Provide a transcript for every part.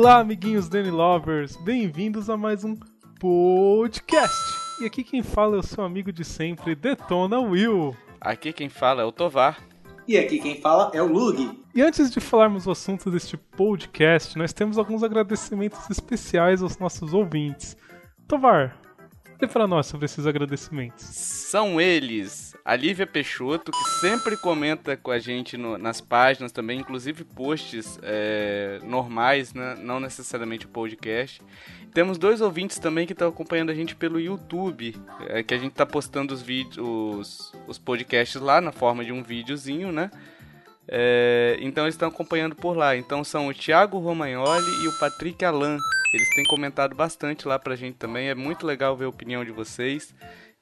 Olá, amiguinhos Danny Lovers, bem-vindos a mais um podcast. E aqui quem fala é o seu amigo de sempre, Detona Will. Aqui quem fala é o Tovar. E aqui quem fala é o Lug. E antes de falarmos o assunto deste podcast, nós temos alguns agradecimentos especiais aos nossos ouvintes. Tovar, fale para nós sobre esses agradecimentos. São eles, a Lívia Peixoto, que sempre comenta com a gente no, nas páginas também, inclusive posts é, normais, né? não necessariamente o podcast. Temos dois ouvintes também que estão acompanhando a gente pelo YouTube, é, que a gente está postando os vídeos, os, podcasts lá na forma de um videozinho, né? É, então eles estão acompanhando por lá. Então são o Thiago Romagnoli e o Patrick Alan. Eles têm comentado bastante lá pra gente também. É muito legal ver a opinião de vocês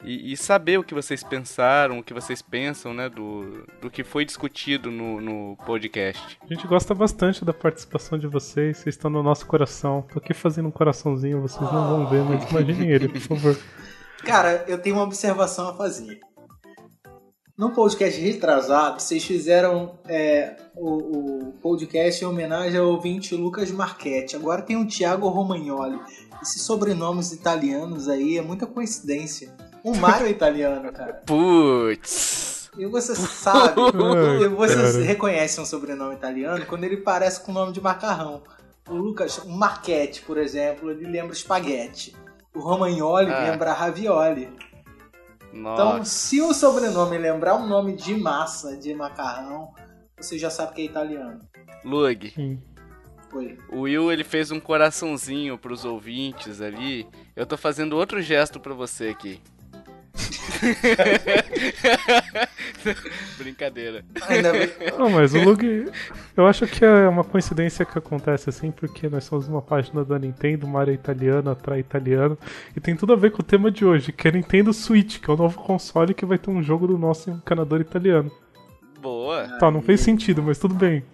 e, e saber o que vocês pensaram, o que vocês pensam, né, do, do que foi discutido no, no podcast. A gente gosta bastante da participação de vocês. Vocês estão no nosso coração. Tô aqui fazendo um coraçãozinho, vocês não vão ver, mas imaginem ele, por favor. Cara, eu tenho uma observação a fazer. No podcast retrasado, vocês fizeram é, o, o, podcast em homenagem ao ouvinte Lucas Marchetti. Agora tem o Thiago Romagnoli. Esses sobrenomes italianos aí é muita coincidência. O Mario é italiano, cara. Putz. E você sabe, e você reconhece um sobrenome italiano quando ele parece com o nome de macarrão. O Lucas, o Marchetti, por exemplo, ele lembra espaguete. O Romagnoli ah. lembra ravioli. Nossa. Então, se o sobrenome lembrar um nome de massa, de macarrão, você já sabe que é italiano. Lug. Sim. Oi. O Will ele fez um coraçãozinho pros ouvintes ali. Eu tô fazendo outro gesto para você aqui. Brincadeira. Não, mas o Lug. Eu acho que é uma coincidência que acontece assim, porque nós somos uma página da Nintendo, Mario é italiano, atrai italiano, e tem tudo a ver com o tema de hoje, que é Nintendo Switch, que é o novo console que vai ter um jogo do nosso encanador italiano. Boa. Tá, não fez sentido, mas tudo bem.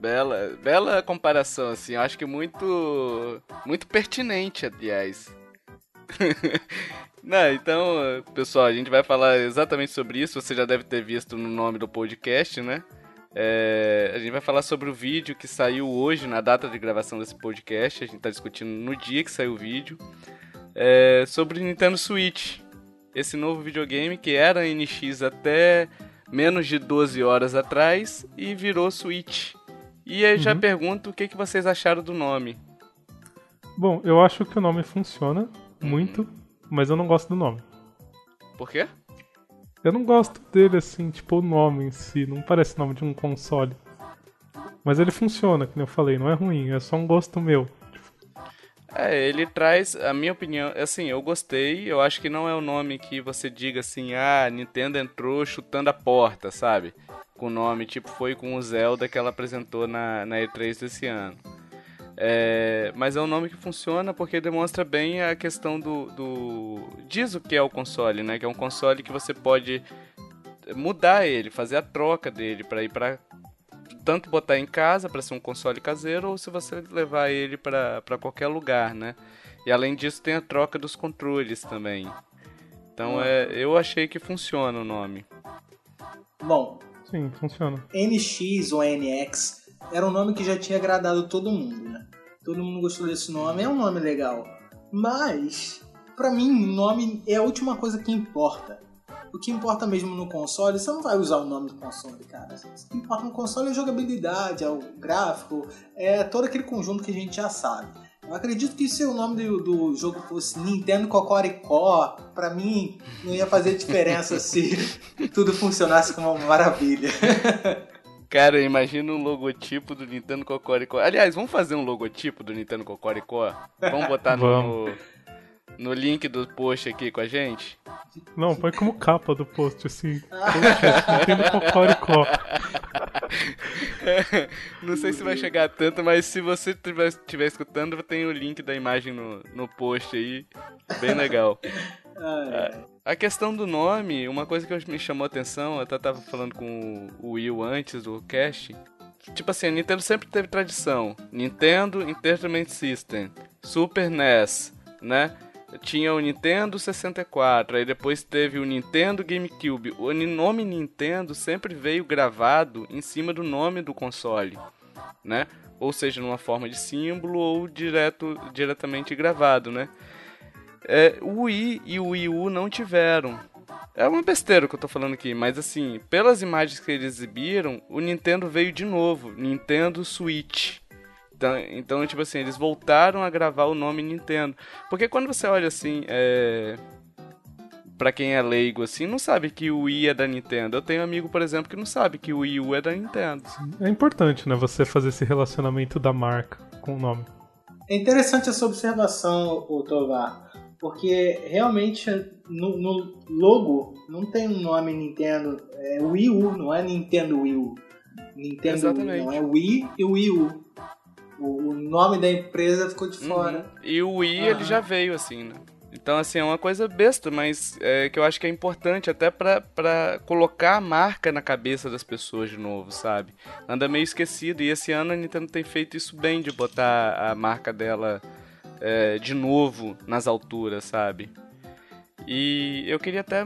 Bela, bela comparação, assim. Eu acho que muito, muito pertinente, aliás. Não, então, pessoal, a gente vai falar exatamente sobre isso. Você já deve ter visto no nome do podcast, né? É, a gente vai falar sobre o vídeo que saiu hoje, na data de gravação desse podcast. A gente está discutindo no dia que saiu o vídeo. É, sobre Nintendo Switch. Esse novo videogame que era NX até menos de 12 horas atrás e virou Switch. E aí já Uhum. pergunto o que, que vocês acharam do nome. Bom, eu acho que o nome funciona muito, mas eu não gosto do nome. Por quê? Eu não gosto dele assim, tipo, o nome em si, não parece nome de um console. Mas ele funciona, nem eu falei, não é ruim, é só um gosto meu. É, ele traz, a minha opinião, assim, eu gostei, eu acho que não é o nome que você diga assim, ah, Nintendo entrou chutando a porta, sabe? Com o nome, tipo, foi com o Zelda que ela apresentou na, na E3 desse ano. É, mas é um nome que funciona porque demonstra bem a questão do, do. Diz o que é o console, né? Que é um console que você pode mudar ele, fazer a troca dele para ir para tanto botar em casa para ser um console caseiro ou se você levar ele para qualquer lugar, né? E além disso tem a troca dos controles também. Então é, eu achei que funciona o nome. Bom, Sim, funciona. NX ou NX era um nome que já tinha agradado todo mundo, né? Todo mundo gostou desse nome, é um nome legal. Mas, pra mim, o nome é a última coisa que importa. O que importa mesmo no console, você não vai usar o nome do console, cara. O que importa no console é a jogabilidade, é o gráfico, é todo aquele conjunto que a gente já sabe. Eu acredito que se o nome do, do jogo fosse Nintendo Cocoricó, pra mim não ia fazer diferença se tudo funcionasse como uma maravilha. Cara, imagina um logotipo do Nintendo Cocoricó. Aliás, vamos fazer um logotipo do Nintendo Cocoricó? Vamos botar no, no link do post aqui com a gente? Não, põe como capa do post, assim. Poxa, Nintendo Cocoricó. Não sei se vai chegar a tanto, mas se você estiver estiver escutando, tem o link da imagem no, no post aí. Bem legal. Ai, ai. A questão do nome, uma coisa que me chamou a atenção, eu até tava falando com o Will antes do cast. Tipo assim, a Nintendo sempre teve tradição. Nintendo Entertainment System, Super NES, né? tinha o Nintendo 64, aí depois teve o Nintendo GameCube. O nome Nintendo sempre veio gravado em cima do nome do console, né? Ou seja, numa forma de símbolo ou direto, diretamente gravado, né? É, o Wii e o Wii U não tiveram. É uma besteira que eu tô falando aqui, mas assim, pelas imagens que eles exibiram, o Nintendo veio de novo, Nintendo Switch. Então, então, tipo assim, eles voltaram a gravar o nome Nintendo. Porque quando você olha assim, é... Pra quem é leigo, assim, não sabe que o Wii é da Nintendo. Eu tenho um amigo, por exemplo, que não sabe que o Wii U é da Nintendo. É importante, né, você fazer esse relacionamento da marca com o nome. É interessante essa observação, o Tovar, porque realmente no, no, logo não tem um nome Nintendo, é Wii U, não é Nintendo Wii U. Nintendo Exatamente. Wii, não é Wii e Wii U. O, o nome da empresa ficou de fora. Uhum. E o Wii, Aham. ele já veio, assim, né? Então, assim, é uma coisa besta, mas é, que eu acho que é importante até pra colocar a marca na cabeça das pessoas de novo, sabe? Anda meio esquecido. E esse ano a Nintendo tem feito isso bem, de botar a marca dela é, de novo nas alturas, sabe? E eu queria até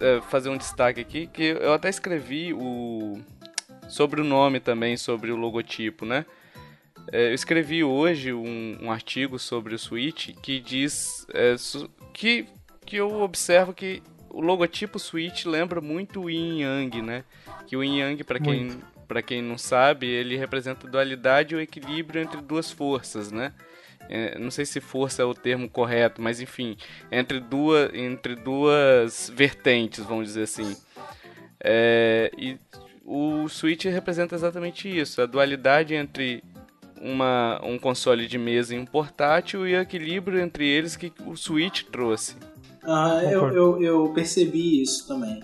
é, fazer um destaque aqui, que eu até escrevi o sobre o nome também, sobre o logotipo, né? É, eu escrevi hoje um, um artigo sobre o Switch que diz é, que, que eu observo que o logotipo Switch lembra muito o Yin Yang, né? Que o Yin Yang, para quem, pra quem não sabe, ele representa a dualidade e o equilíbrio entre duas forças, né? É, não sei se força é o termo correto, mas enfim, entre duas, entre duas vertentes, vamos dizer assim. É, e o Switch representa exatamente isso, a dualidade entre uma, um console de mesa e um portátil e o equilíbrio entre eles que o Switch trouxe. Ah, eu, eu, eu percebi isso também.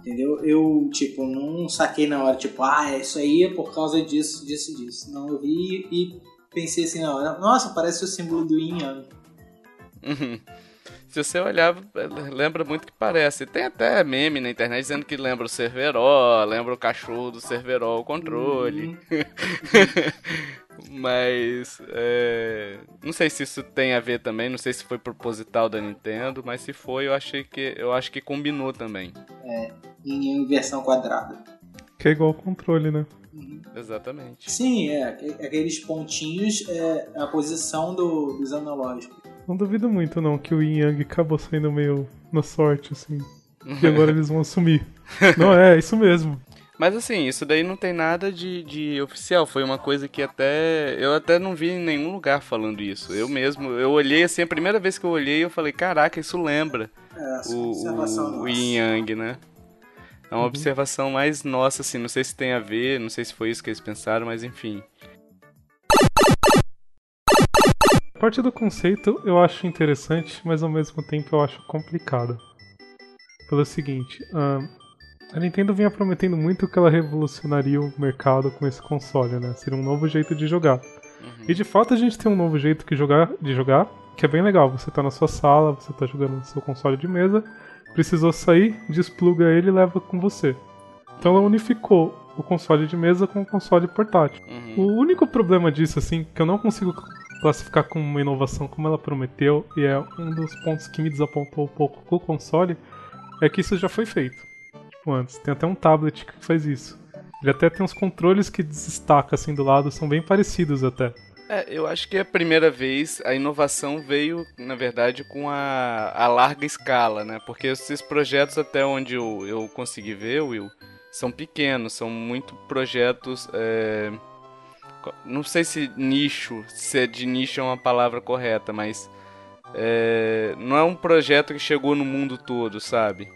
Entendeu? Eu, tipo, não saquei na hora, tipo, ah, isso aí é por causa disso, disso, disso. Não, eu vi e pensei assim na hora, nossa, parece o símbolo do Yin Yang. Uhum. Se você olhar, lembra muito que parece. Tem até meme na internet dizendo que lembra o Cerveró, lembra o cachorro do Cerveró, o controle. Uhum. mas é, não sei se isso tem a ver também, não sei se foi proposital da Nintendo, mas se foi, eu achei que eu acho que combinou também. Em, em versão quadrada. Que é igual o controle, né? Exatamente. Sim, é. aque- Aqueles pontinhos é a posição do, dos analógicos. Não duvido muito, não, que o Yin Yang acabou saindo meio na sorte, assim. E agora eles vão assumir. Não, é, isso mesmo. Mas assim, isso daí não tem nada de, de oficial. Foi uma coisa que até. Eu até não vi em nenhum lugar falando isso. Eu mesmo, eu olhei assim, a primeira vez que eu olhei, eu falei, caraca, isso lembra É, o, o, o. Yin Yang, né? É uma observação mais nossa, assim, não sei se tem a ver, não sei se foi isso que eles pensaram, mas enfim. A parte do conceito eu acho interessante, mas ao mesmo tempo eu acho complicado. Pelo seguinte, a Nintendo vinha prometendo muito que ela revolucionaria o mercado com esse console, né? Seria um novo jeito de jogar. E de fato a gente tem um novo jeito que jogar, de jogar, que é bem legal. Você tá na sua sala, você tá jogando no seu console de mesa, precisou sair, despluga ele e leva com você. Então ela unificou o console de mesa com o console portátil. Uhum. O único problema disso, assim, que eu não consigo classificar como uma inovação como ela prometeu, e é um dos pontos que me desapontou um pouco com o console, é que isso já foi feito. Tipo, antes. Tem até um tablet que faz isso. Ele até tem uns controles que destaca assim do lado, são bem parecidos até. É, eu acho que a primeira vez a inovação veio, na verdade, com a, a larga escala, né? Porque esses projetos, até onde eu, eu consegui ver, Will, são pequenos, são muito projetos. é, Não sei se nicho, se é de nicho é uma palavra correta, mas é, não é um projeto que chegou no mundo todo, sabe?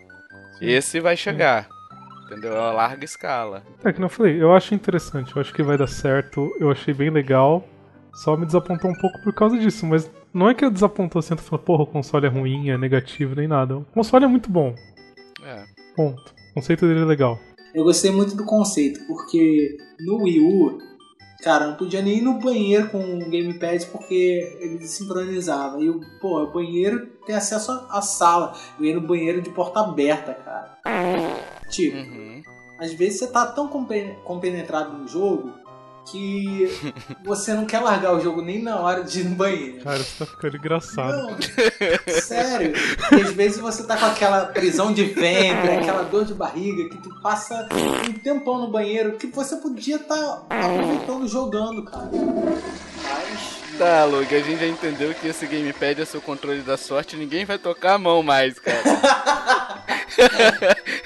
Esse vai chegar, entendeu? É a larga escala. É que não falei, eu acho interessante, eu acho que vai dar certo, eu achei bem legal. Só me desapontou um pouco por causa disso, mas não é que eu desapontou assim, tu fala, porra, o console é ruim, é negativo, nem nada. O console é muito bom, É. ponto. O conceito dele é legal. Eu gostei muito do conceito, porque no Wii U, cara, não podia nem ir no banheiro com o gamepad porque ele desincronizava. E o, pô, o banheiro tem acesso à sala. Eu ia no banheiro de porta aberta, cara. Tipo, Uhum. às vezes você tá tão compen- compenetrado no jogo que você não quer largar o jogo nem na hora de ir no banheiro. Cara, você tá ficando engraçado. Não, sério. E às vezes você tá com aquela prisão de ventre, aquela dor de barriga, que tu passa um tempão no banheiro, que você podia estar tá aproveitando jogando, cara. Mas. Tá, Luke, a gente já entendeu que esse gamepad é seu controle da sorte ninguém vai tocar a mão mais, cara.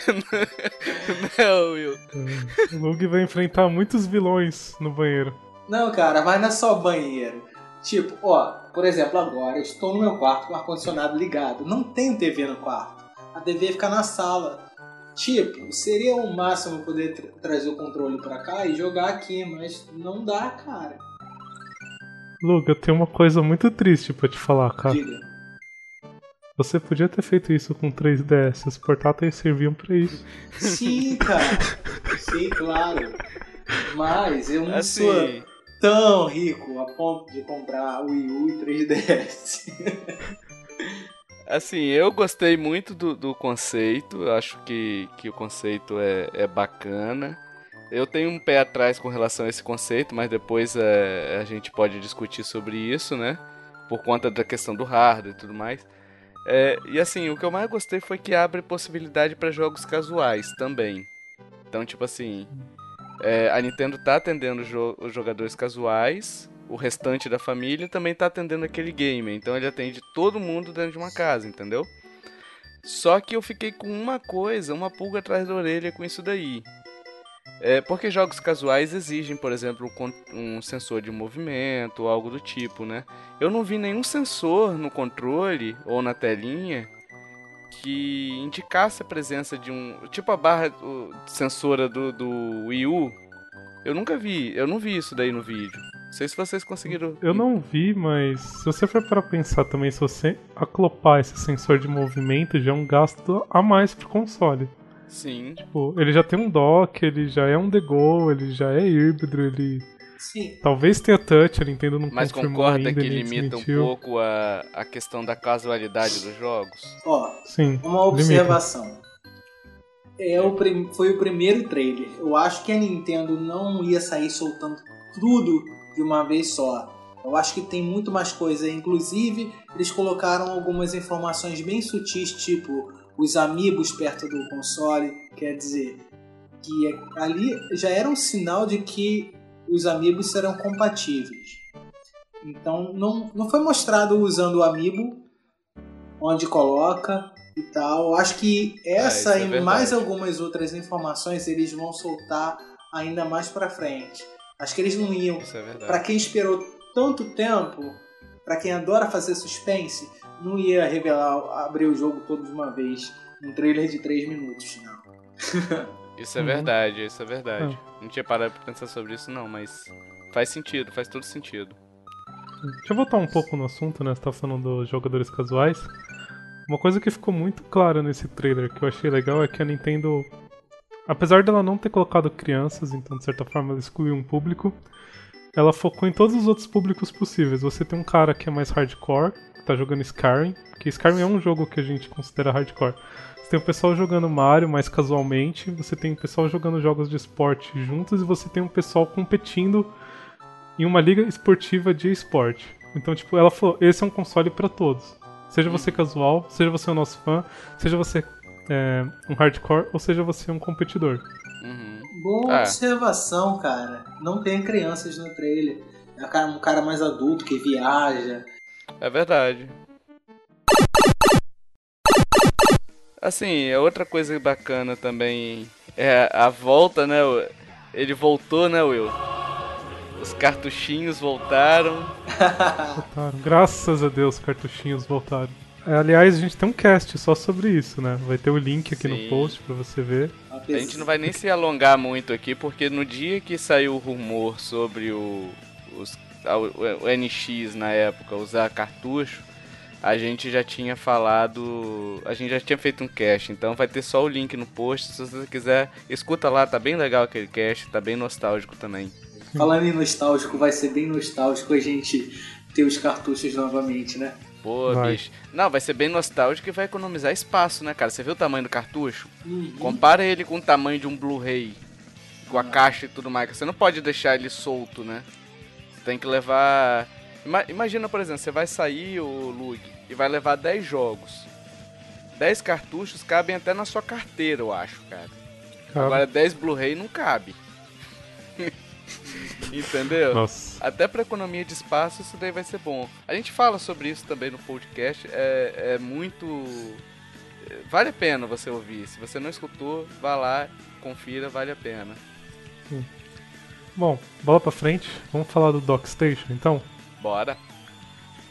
não, Will. O Lug vai enfrentar muitos vilões no banheiro. Não, cara, mas não é só banheiro. Tipo, ó, por exemplo, agora eu estou no meu quarto com o ar-condicionado ligado. Não tem TV no quarto. A TV fica na sala. Tipo, seria o máximo poder tra trazer o controle pra cá e jogar aqui, mas não dá, cara. Luga, eu tenho uma coisa muito triste pra te falar, cara. Diga. Você podia ter feito isso com 3DS, os portáteis serviam para isso. Sim, cara. Sim, claro. Mas eu não assim... sou tão rico a ponto de comprar o Wii U e 3DS. Assim, eu gostei muito do, do conceito, acho que, que o conceito é, é bacana. Eu tenho um pé atrás com relação a esse conceito, mas depois é, a gente pode discutir sobre isso, né? Por conta da questão do hardware e tudo mais. É, e assim, o que eu mais gostei foi que abre possibilidade para jogos casuais também. Então, tipo assim, é, a Nintendo tá atendendo jo os jogadores casuais, o restante da família também tá atendendo aquele game. Então ele atende todo mundo dentro de uma casa, entendeu? Só que eu fiquei com uma coisa, uma pulga atrás da orelha com isso daí. É, porque jogos casuais exigem, por exemplo, um sensor de movimento ou algo do tipo, né? Eu não vi nenhum sensor no controle ou na telinha que indicasse a presença de um. Tipo a barra o, sensora do, do Wii U. Eu nunca vi, eu não vi isso daí no vídeo. Não sei se vocês conseguiram. Eu não vi, mas se você for para pensar também, se você aclopar esse sensor de movimento, já é um gasto a mais pro console. Sim. Tipo, ele já tem um dock, ele já é um The Go, ele já é híbrido, ele. Sim. Talvez tenha touch, a Nintendo não Mas concorda ainda, que limita um pouco a, a questão da casualidade dos jogos? Ó, Sim, uma observação. É o prim... Foi o primeiro trailer. Eu acho que a Nintendo não ia sair soltando tudo de uma vez só. Eu acho que tem muito mais coisa. Inclusive, eles colocaram algumas informações bem sutis, tipo os amigos perto do console, quer dizer que é, ali já era um sinal de que os amigos serão compatíveis. Então não, não foi mostrado usando o amiibo, onde coloca e tal. Acho que essa é, é e mais algumas outras informações eles vão soltar ainda mais para frente. Acho que eles não iam. É para quem esperou tanto tempo, para quem adora fazer suspense, não ia revelar, abrir o jogo todo de uma vez um trailer de 3 minutos, não. isso é uhum. verdade, isso é verdade. Uhum. Não tinha parado pra pensar sobre isso, não, mas faz sentido, faz todo sentido. Deixa eu voltar um pouco no assunto, né? Você tá falando dos jogadores casuais. Uma coisa que ficou muito clara nesse trailer que eu achei legal é que a Nintendo, apesar dela não ter colocado crianças, então de certa forma ela excluiu um público, ela focou em todos os outros públicos possíveis. Você tem um cara que é mais hardcore, que tá jogando Skyrim, que Skyrim é um jogo que a gente considera hardcore. Você tem o pessoal jogando Mario mais casualmente, você tem o pessoal jogando jogos de esporte juntos e você tem o pessoal competindo em uma liga esportiva de esporte. Então, tipo, ela falou: esse é um console para todos. Seja você uhum. casual, seja você um nosso fã, seja você é, um hardcore ou seja você um competidor. Uhum. Boa é. observação, cara. Não tem crianças no trailer. É um cara mais adulto que viaja. É verdade. Assim, é outra coisa bacana também é a volta, né? Ele voltou, né, Will? Os cartuchinhos voltaram. voltaram. Graças a Deus, os cartuchinhos voltaram. É, aliás, a gente tem um cast só sobre isso, né? Vai ter o link aqui Sim. no post pra você ver. A gente não vai nem se alongar muito aqui, porque no dia que saiu o rumor sobre o, os, o, NX na época usar cartucho, a gente já tinha falado. A gente já tinha feito um cast, então vai ter só o link no post. Se você quiser, escuta lá, tá bem legal aquele cast, tá bem nostálgico também. Falando em nostálgico, vai ser bem nostálgico a gente ter os cartuchos novamente, né? Pô, vai. bicho. Não, vai ser bem nostálgico e vai economizar espaço, né, cara? Você viu o tamanho do cartucho? Uhum. Compara ele com o tamanho de um Blu-ray. com a caixa e tudo mais. Você não pode deixar ele solto, né? Tem que levar. Imagina, por exemplo, você vai sair, o Lug, e vai levar 10 jogos. 10 cartuchos cabem até na sua carteira, eu acho, cara. Cabe. Agora 10 Blu-ray não cabe. Entendeu? Nossa. Até para economia de espaço isso daí vai ser bom. A gente fala sobre isso também no podcast. É, é muito. Vale a pena você ouvir. Se você não escutou, vá lá, confira, vale a pena. Hum. Bom, bola pra frente. Vamos falar do Dockstation então? Bora.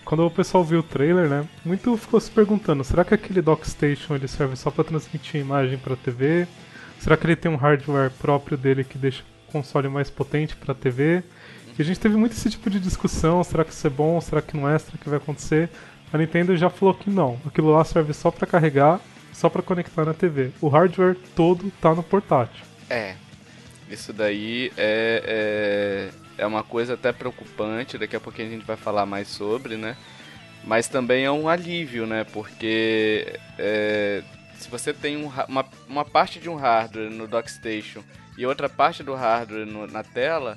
Quando o pessoal viu o trailer, né, muito ficou se perguntando, será que aquele Dockstation ele serve só para transmitir imagem para TV? Será que ele tem um hardware próprio dele que deixa o console mais potente para TV? E a gente teve muito esse tipo de discussão, será que isso é bom, será que não é, será que vai acontecer? A Nintendo já falou que não, aquilo lá serve só para carregar, só para conectar na TV. O hardware todo tá no portátil. É, isso daí é, é, é uma coisa até preocupante, daqui a pouquinho a gente vai falar mais sobre, né? Mas também é um alívio, né? Porque é, se você tem um, uma, uma parte de um hardware no Dockstation e outra parte do hardware no, na tela,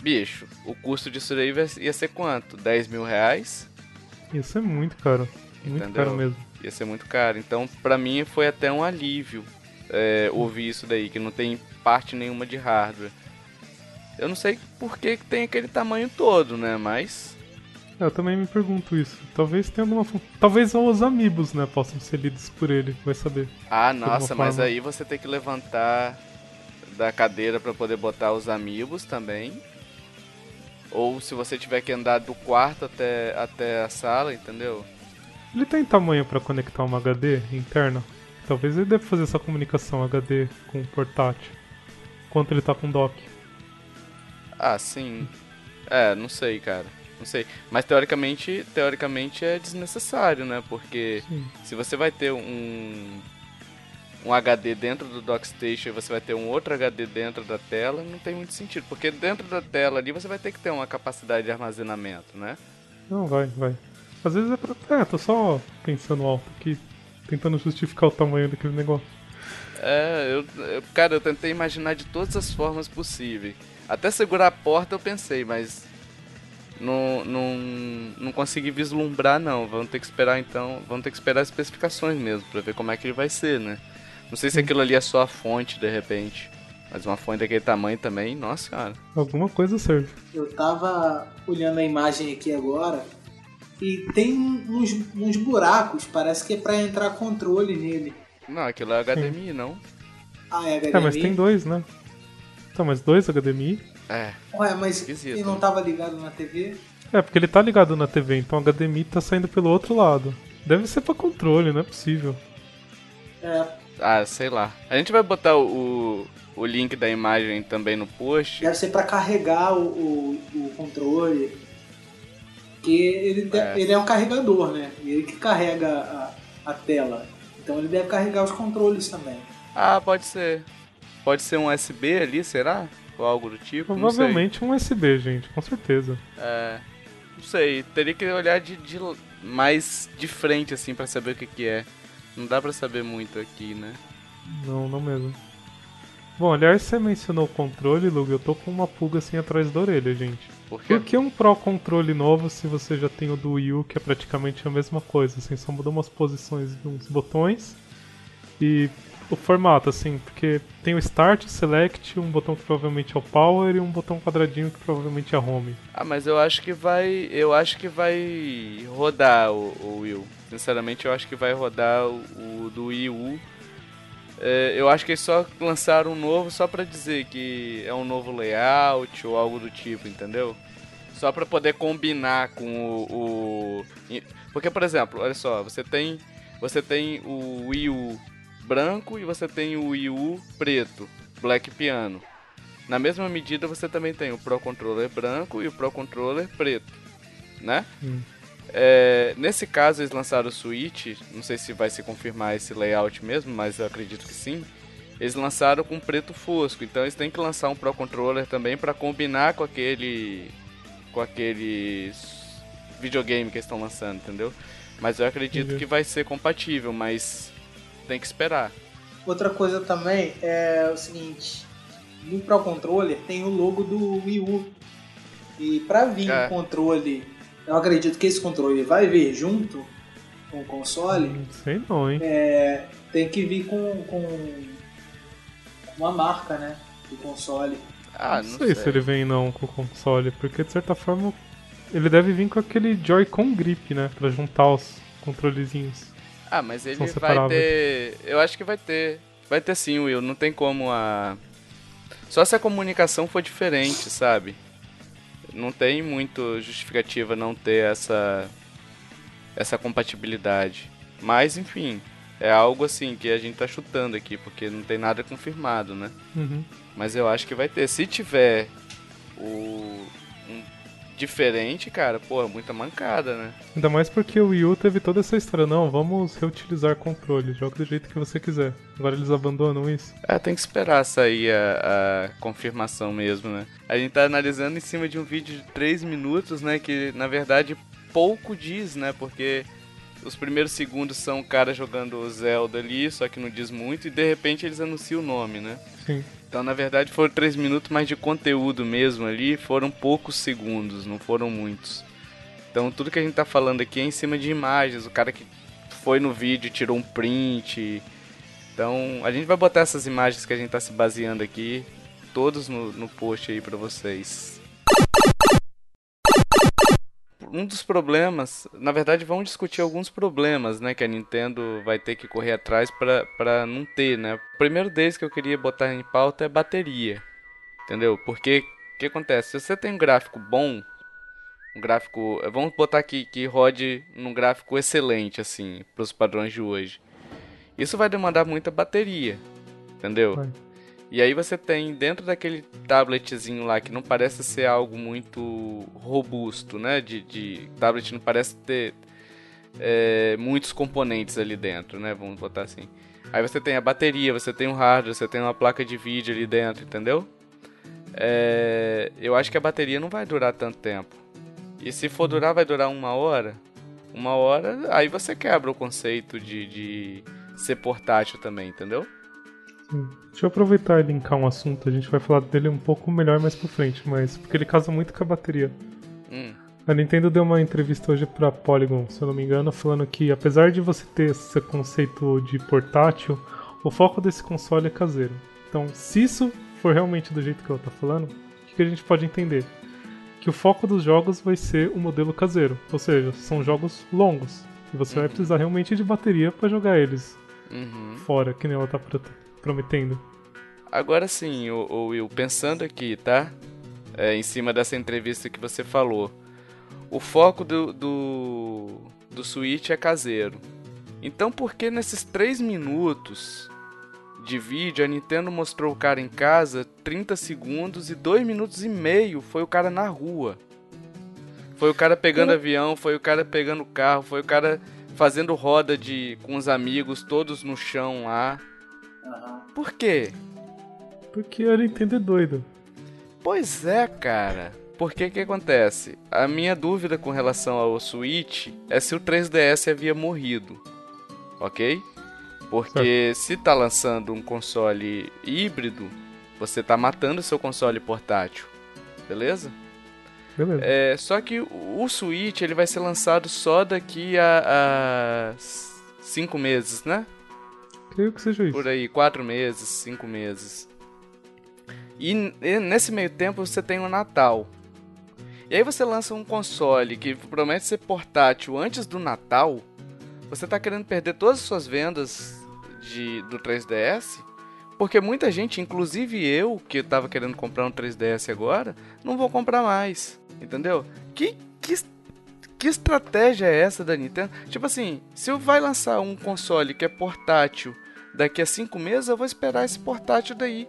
bicho, o custo disso aí ia ser quanto? 10 mil reais? Ia ser muito caro. Muito Entendeu? caro mesmo. Ia ser muito caro. Então, pra mim, foi até um alívio é, ouvir isso daí, que não tem parte nenhuma de hardware. Eu não sei por que tem aquele tamanho todo, né? Mas. Eu também me pergunto isso. Talvez tenha alguma. Talvez os amigos, né? Possam ser lidos por ele, vai saber. Ah, nossa, mas aí você tem que levantar da cadeira para poder botar os amigos também. Ou se você tiver que andar do quarto até, até a sala, entendeu? Ele tem tamanho para conectar uma HD interna? Talvez ele deva fazer essa comunicação HD com o portátil. Enquanto ele tá com dock. Ah, sim. É, não sei, cara. Não sei. Mas teoricamente, teoricamente é desnecessário, né? Porque sim. se você vai ter um um HD dentro do Dockstation e você vai ter um outro HD dentro da tela, não tem muito sentido. Porque dentro da tela ali você vai ter que ter uma capacidade de armazenamento, né? Não, vai, vai. Às vezes é pra. É, tô só pensando alto aqui tentando justificar o tamanho daquele negócio. É, eu, eu, cara, eu tentei imaginar de todas as formas possíveis. Até segurar a porta eu pensei, mas não, não, não consegui vislumbrar não. Vamos ter que esperar então, vamos ter que esperar as especificações mesmo para ver como é que ele vai ser, né? Não sei se aquilo ali é só a fonte de repente. Mas uma fonte daquele tamanho também, nossa cara. Alguma coisa serve. Eu tava olhando a imagem aqui agora e tem uns, uns buracos, parece que é pra entrar controle nele. Não, aquilo é HDMI, não. Ah, é HDMI? É, mas tem dois, né? Então, mas dois HDMI? É. Ué, mas Esquisito. ele não tava ligado na TV? É, porque ele tá ligado na TV, então o HDMI tá saindo pelo outro lado. Deve ser pra controle, não é possível. É. Ah, sei lá. A gente vai botar o, o link da imagem também no post. Deve ser pra carregar o, o, o controle. Porque ele, é. ele é um carregador, né? Ele que carrega a, a tela. Então ele deve carregar os controles também. Ah, pode ser. Pode ser um USB ali, será? Ou algo do tipo? Provavelmente um USB, gente, com certeza. É. Não sei, teria que olhar de, de mais de frente, assim, para saber o que, que é. Não dá pra saber muito aqui, né? Não, não mesmo. Bom, aliás, você mencionou o controle, Lug, eu tô com uma pulga assim atrás da orelha, gente. Por quê? Por que um Pro controle novo se você já tem o do Wii U, que é praticamente a mesma coisa, assim, só mudou umas posições de uns botões e o formato, assim, porque tem o Start, o Select, um botão que provavelmente é o Power e um botão quadradinho que provavelmente é Home. Ah, mas eu acho que vai. Eu acho que vai rodar o, o Wii U. Sinceramente, eu acho que vai rodar o, o do Wii U é, eu acho que eles só lançaram um novo só pra dizer que é um novo layout ou algo do tipo, entendeu? Só pra poder combinar com o, o. Porque, por exemplo, olha só, você tem. Você tem o Wii U branco e você tem o Wii U preto, Black Piano. Na mesma medida você também tem o Pro Controller branco e o Pro Controller preto, né? Hum. É, nesse caso, eles lançaram o Switch. Não sei se vai se confirmar esse layout mesmo, mas eu acredito que sim. Eles lançaram com preto fosco, então eles têm que lançar um Pro Controller também para combinar com aquele com aquele videogame que eles estão lançando, entendeu? Mas eu acredito uhum. que vai ser compatível, mas tem que esperar. Outra coisa também é o seguinte: no Pro Controller tem o logo do Wii U. E pra vir É. o controle, eu acredito que esse controle vai vir junto com o console, Não sei não, hein? é, tem que vir com, com uma marca, né? Do console. Ah, não não, sei, se ele vem não com o console, porque de certa forma ele deve vir com aquele Joy-Con grip, né? Pra juntar os controlezinhos. Ah, mas ele vai ter. Eu acho que vai ter. Vai ter sim, Will. Não tem como a. Só se a comunicação for diferente, sabe? Não tem muito justificativa não ter essa. Essa compatibilidade. Mas, enfim. É algo assim que a gente tá chutando aqui, porque não tem nada confirmado, né? Uhum. Mas eu acho que vai ter. Se tiver o. diferente, cara, pô, é muita mancada, né? Ainda mais porque o Wii U teve toda essa história, não, vamos reutilizar controles, joga do jeito que você quiser. Agora eles abandonam isso. É, tem que esperar sair a, a confirmação mesmo, né? A gente tá analisando em cima de um vídeo de 3 minutos, né? Que na verdade pouco diz, né? Porque os primeiros segundos são o cara jogando o Zelda ali, só que não diz muito, e de repente eles anunciam o nome, né? Sim. Então, na verdade, foram 3 minutos, mas de conteúdo mesmo ali foram poucos segundos, não foram muitos. Então, tudo que a gente tá falando aqui é em cima de imagens. O cara que foi no vídeo tirou um print. Então, a gente vai botar essas imagens que a gente tá se baseando aqui, todos no, no post aí pra vocês. Um dos problemas, na verdade, vamos discutir alguns problemas, né, que a Nintendo vai ter que correr atrás pra não ter, né? O primeiro deles que eu queria botar em pauta é bateria, entendeu? Porque o que acontece? Se você tem um gráfico bom, um gráfico, vamos botar aqui que rode num gráfico excelente assim, pros padrões de hoje. Isso vai demandar muita bateria, entendeu? E aí você tem dentro daquele tabletzinho lá que não parece ser algo muito robusto, né? De, de tablet não parece ter é, muitos componentes ali dentro, né? Vamos botar assim. Aí você tem a bateria, você tem o hardware, você tem uma placa de vídeo ali dentro, entendeu? É, eu acho que a bateria não vai durar tanto tempo. E se for durar, vai durar uma hora. Uma hora, aí você quebra o conceito de, de ser portátil também, entendeu? Deixa eu aproveitar e linkar um assunto, a gente vai falar dele um pouco melhor mais pra frente, mas porque ele casa muito com a bateria. Hum. A Nintendo deu uma entrevista hoje pra Polygon, se eu não me engano, falando que apesar de você ter esse conceito de portátil, o foco desse console é caseiro. Então, se isso for realmente do jeito que ela tá falando, o que, a gente pode entender? Que o foco dos jogos vai ser o modelo caseiro, ou seja, são jogos longos. E você vai precisar realmente de bateria pra jogar eles Uhum. fora, que nem ela tá prometendo. Agora sim, o, o Will, pensando aqui, tá? É, em cima dessa entrevista que você falou. O foco do, do, do Switch é caseiro. Então por que nesses 3 minutos de vídeo a Nintendo mostrou o cara em casa 30 segundos e 2 minutos e meio foi o cara na rua? Foi o cara pegando avião, foi o cara pegando carro, foi o cara fazendo roda de com os amigos todos no chão lá. Por quê? Porque a Nintendo é doida. Pois é, cara. Porque o que acontece? A minha dúvida com relação ao Switch é se o 3DS havia morrido. Ok? Porque se tá lançando um console híbrido, você tá matando seu console portátil. Beleza? Beleza. É, só que o o Switch ele vai ser lançado só daqui a 5 meses, né? Creio que seja isso. Por aí, quatro meses, cinco meses. E, e nesse meio tempo você tem o Natal. E aí você lança um console que promete ser portátil antes do Natal. Você tá querendo perder todas as suas vendas de, do 3DS? Porque muita gente, inclusive eu, que tava querendo comprar um 3DS agora, não vou comprar mais. Entendeu? Que, que, que estratégia é essa da Nintendo? Tipo assim, se eu vai lançar um console que é portátil daqui a cinco meses, eu vou esperar esse portátil daí.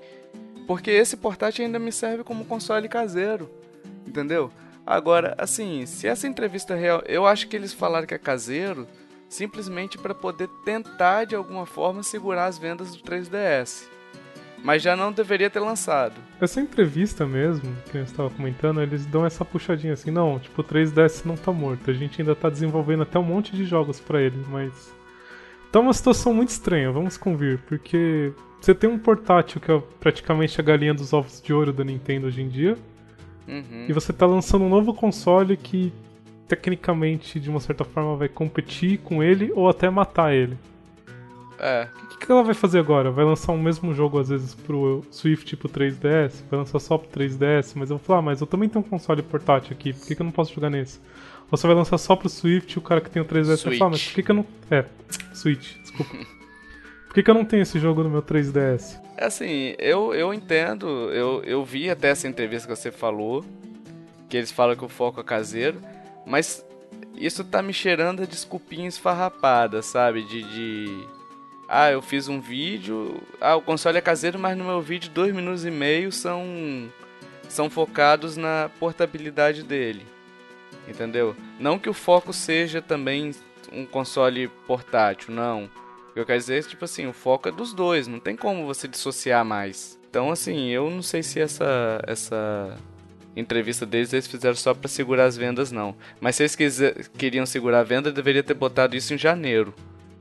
Porque esse portátil ainda me serve como console caseiro. Entendeu? Agora, assim, se essa entrevista é real, eu acho que eles falaram que é caseiro simplesmente para poder tentar de alguma forma segurar as vendas do 3DS. Mas já não deveria ter lançado. Essa entrevista mesmo, que gente estava comentando, eles dão essa puxadinha assim, não, tipo, o 3DS não tá morto, a gente ainda tá desenvolvendo até um monte de jogos pra ele, mas. Tá uma situação muito estranha, vamos convir, porque você tem um portátil que é praticamente a galinha dos ovos de ouro da Nintendo hoje em dia. Uhum. E você tá lançando um novo console que tecnicamente, de uma certa forma, vai competir com ele ou até matar ele. É. O que, que ela vai fazer agora? Vai lançar um mesmo jogo, às vezes, pro Swift pro 3DS? Vai lançar só pro 3DS? Mas eu vou falar, ah, mas eu também tenho um console portátil aqui, por que, que eu não posso jogar nesse? Você vai lançar só pro Swift o cara que tem o 3DS vai falar, mas por que, que eu não. É, Switch, desculpa. por que, que eu não tenho esse jogo no meu 3DS? É assim, eu, eu entendo, eu, eu vi até essa entrevista que você falou, que eles falam que o foco é caseiro, mas isso tá me cheirando a desculpinha esfarrapada, sabe? De, de. Ah, eu fiz um vídeo. Ah, o console é caseiro, mas no meu vídeo, dois minutos e meio são. são focados na portabilidade dele. Entendeu? Não que o foco seja também um console portátil, não. O que eu quero dizer é tipo assim, o foco é dos dois, não tem como você dissociar mais. Então, assim, eu não sei se essa essa entrevista deles eles fizeram só para segurar as vendas, não. Mas se eles quiser, queriam segurar a venda, deveria ter botado isso em janeiro.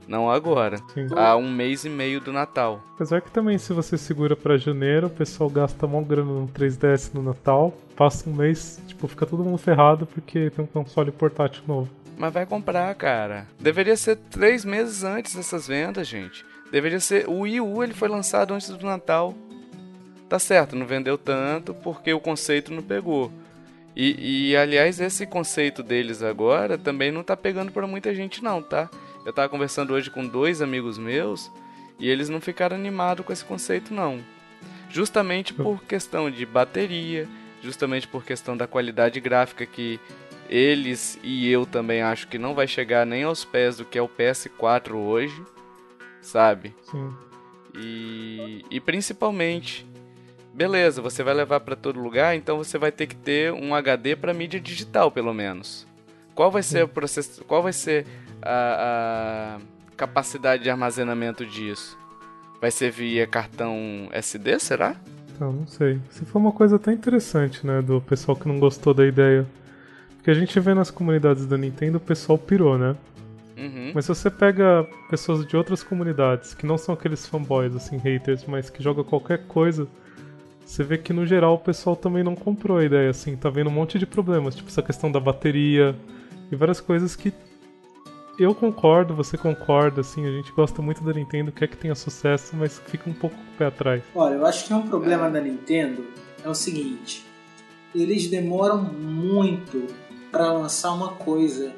Não agora. Sim. Há um mês e meio do Natal. Apesar que também, se você segura pra janeiro, o pessoal gasta mó grana no 3DS no Natal, passa um mês, tipo, fica todo mundo ferrado porque tem um console portátil novo. Mas vai comprar, cara. Deveria ser três meses antes dessas vendas, gente. Deveria ser. O Wii U ele foi lançado antes do Natal. Tá certo, não vendeu tanto porque o conceito não pegou. E, e aliás, esse conceito deles agora também não tá pegando para muita gente, não, tá? Eu tava conversando hoje com dois amigos meus e eles não ficaram animados com esse conceito, não. Justamente por questão de bateria, justamente por questão da qualidade gráfica que eles e eu também acho que não vai chegar nem aos pés do que é o PS4 hoje, sabe? Sim. E, e principalmente, beleza, você vai levar para todo lugar, então você vai ter que ter um HD para mídia digital, pelo menos. Qual vai ser o processo? Qual vai ser a, a capacidade de armazenamento disso? Vai ser via cartão SD, será? Então, não sei. Se for uma coisa até interessante, né, do pessoal que não gostou da ideia. Porque a gente vê nas comunidades da Nintendo o pessoal pirou, né? Uhum. Mas se você pega pessoas de outras comunidades, que não são aqueles fanboys, assim, haters, mas que jogam qualquer coisa, você vê que no geral o pessoal também não comprou a ideia, assim, tá vendo um monte de problemas, tipo essa questão da bateria e várias coisas que eu concordo, você concorda, assim, a gente gosta muito da Nintendo, quer que tenha sucesso, mas fica um pouco com o pé atrás. Olha, eu acho que um problema da Nintendo é o seguinte: eles demoram muito para lançar uma coisa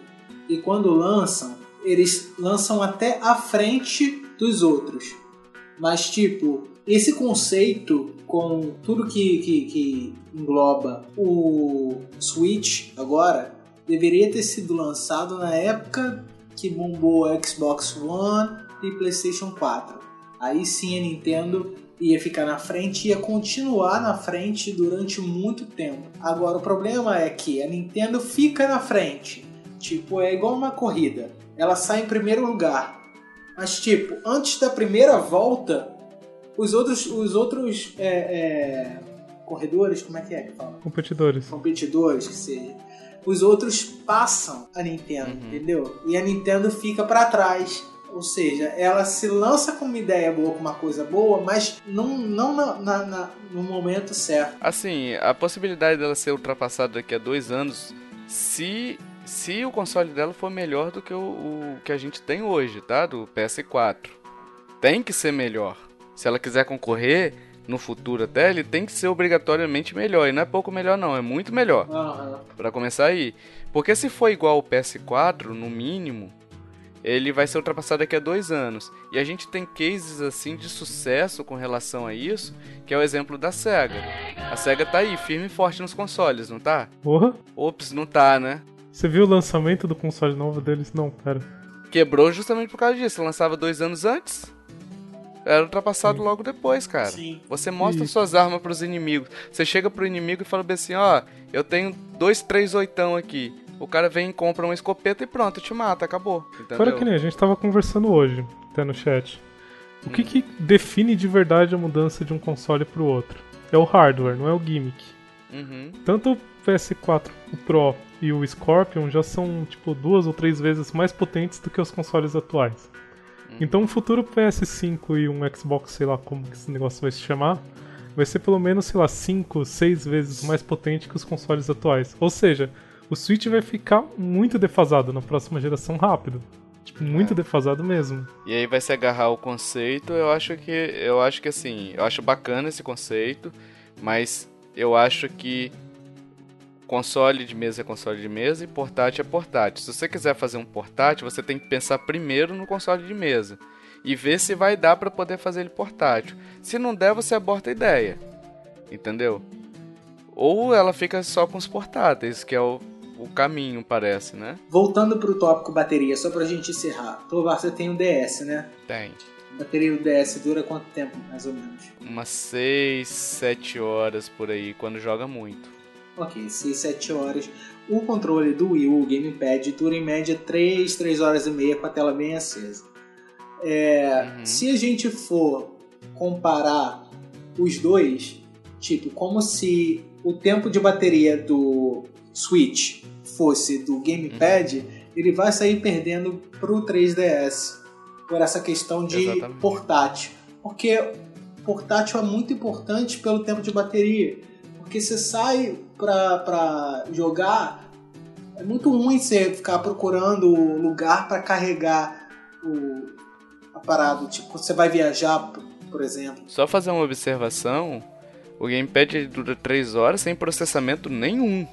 e quando lançam, eles lançam até à frente dos outros. Mas tipo, esse conceito com tudo que, que, que engloba o Switch agora deveria ter sido lançado na época que bombou Xbox One e PlayStation 4. Aí sim a Nintendo ia ficar na frente e ia continuar na frente durante muito tempo. Agora o problema é que a Nintendo fica na frente. Tipo, é igual uma corrida. Ela sai em primeiro lugar. Mas tipo, antes da primeira volta, os outros, os outros é, é, corredores, como é que é que fala? Competidores. Competidores, que seja. Os outros passam a Nintendo, Uhum. entendeu? E a Nintendo fica pra trás. Ou seja, ela se lança com uma ideia boa, com uma coisa boa, mas não, não na, na- na- no momento certo. Assim, a possibilidade dela ser ultrapassada daqui a dois anos, se, se o console dela for melhor do que o, o que a gente tem hoje, tá? Do PS4. Tem que ser melhor. Se ela quiser concorrer no futuro até, ele tem que ser obrigatoriamente melhor. E não é pouco melhor, não, é muito melhor. Aham. Pra começar aí. Porque se for igual o PS4, no mínimo, ele vai ser ultrapassado daqui a dois anos. E a gente tem cases assim de sucesso com relação a isso, que é o exemplo da SEGA. A SEGA tá aí, firme e forte nos consoles, não tá? Porra! Ops, não tá, né? Você viu o lançamento do console novo deles? Não, pera. Quebrou justamente por causa disso. Lançava dois anos antes. Era ultrapassado logo depois, cara. Sim. Você mostra Isso. suas armas pros inimigos. Você chega pro inimigo e fala bem assim, ó, eu tenho dois, três oitão aqui. O cara vem e compra uma escopeta e pronto, te mata, acabou. Entendeu? Fora que nem a gente tava conversando hoje, até no chat. O que, que define de verdade a mudança de um console pro outro? É o hardware, não é o gimmick. Uhum. Tanto o PS4, o Pro e o Scorpion já são tipo duas ou três vezes mais potentes do que os consoles atuais. Então, um futuro PS5 e um Xbox, sei lá como que esse negócio vai se chamar, vai ser pelo menos, sei lá, 5, 6 vezes mais potente que os consoles atuais. Ou seja, o Switch vai ficar muito defasado na próxima geração rápido. Tipo, muito é. defasado mesmo. E aí vai se agarrar o conceito, eu acho que. Eu acho que assim, eu acho bacana esse conceito, mas eu acho que console de mesa é console de mesa e portátil é portátil. Se você quiser fazer um portátil, você tem que pensar primeiro no console de mesa e ver se vai dar para poder fazer ele portátil. Se não der, você aborta a ideia. Entendeu? Ou ela fica só com os portáteis, que é o, o caminho, parece, né? Voltando pro tópico bateria, só pra gente encerrar. Tovar, você tem um DS, né? Tem. A bateria do DS dura quanto tempo, mais ou menos? Umas 6, 7 horas por aí, quando joga muito. Ok, 6, 7 horas. O controle do Wii U, o Gamepad, dura em média 3, 3 horas e meia com a tela bem acesa. É, uhum. Se a gente for comparar os dois, tipo, como se o tempo de bateria do Switch fosse do Gamepad, uhum. ele vai sair perdendo pro 3DS por essa questão de Exatamente. portátil. Porque portátil é muito importante pelo tempo de bateria. Porque você sai pra, pra jogar, é muito ruim você ficar procurando lugar para carregar o, a parada. Tipo, você vai viajar, por exemplo. Só fazer uma observação: o Gamepad dura 3 horas sem processamento nenhum.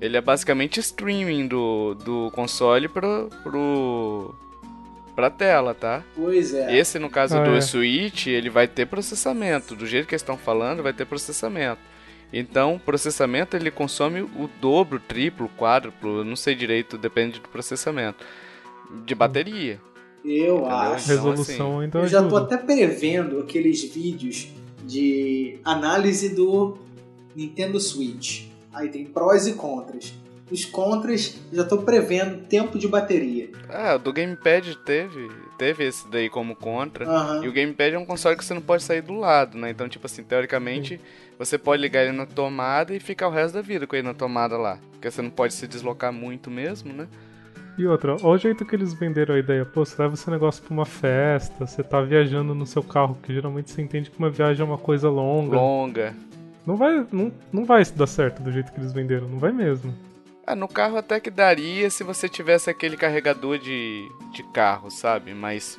Ele é basicamente streaming do, do console pro, pro, pra tela, tá? Pois é. Esse, no caso ah, do é. Switch, ele vai ter processamento. Do jeito que eles estão falando, vai ter processamento. Então, processamento ele consome o dobro, triplo, quádruplo, não sei direito, depende do processamento de bateria. Eu Entendeu? acho. Então, Resolução assim, ainda Eu já tô até prevendo aqueles vídeos de análise do Nintendo Switch. Aí tem prós e contras. Os contras, já estou prevendo tempo de bateria. Ah, do Gamepad teve, teve esse daí como contra. Uhum. E o Gamepad é um console que você não pode sair do lado, né? Então, tipo assim, teoricamente, você pode ligar ele na tomada e ficar o resto da vida com ele na tomada lá. Porque você não pode se deslocar muito mesmo, né? E outra, olha o jeito que eles venderam a ideia. Pô, você leva esse negócio pra uma festa, você tá viajando no seu carro, que geralmente você entende que uma viagem é uma coisa longa. Longa. Não vai, não, não vai dar certo do jeito que eles venderam, não vai mesmo. Ah, no carro até que daria se você tivesse aquele carregador de, de carro, sabe? Mas,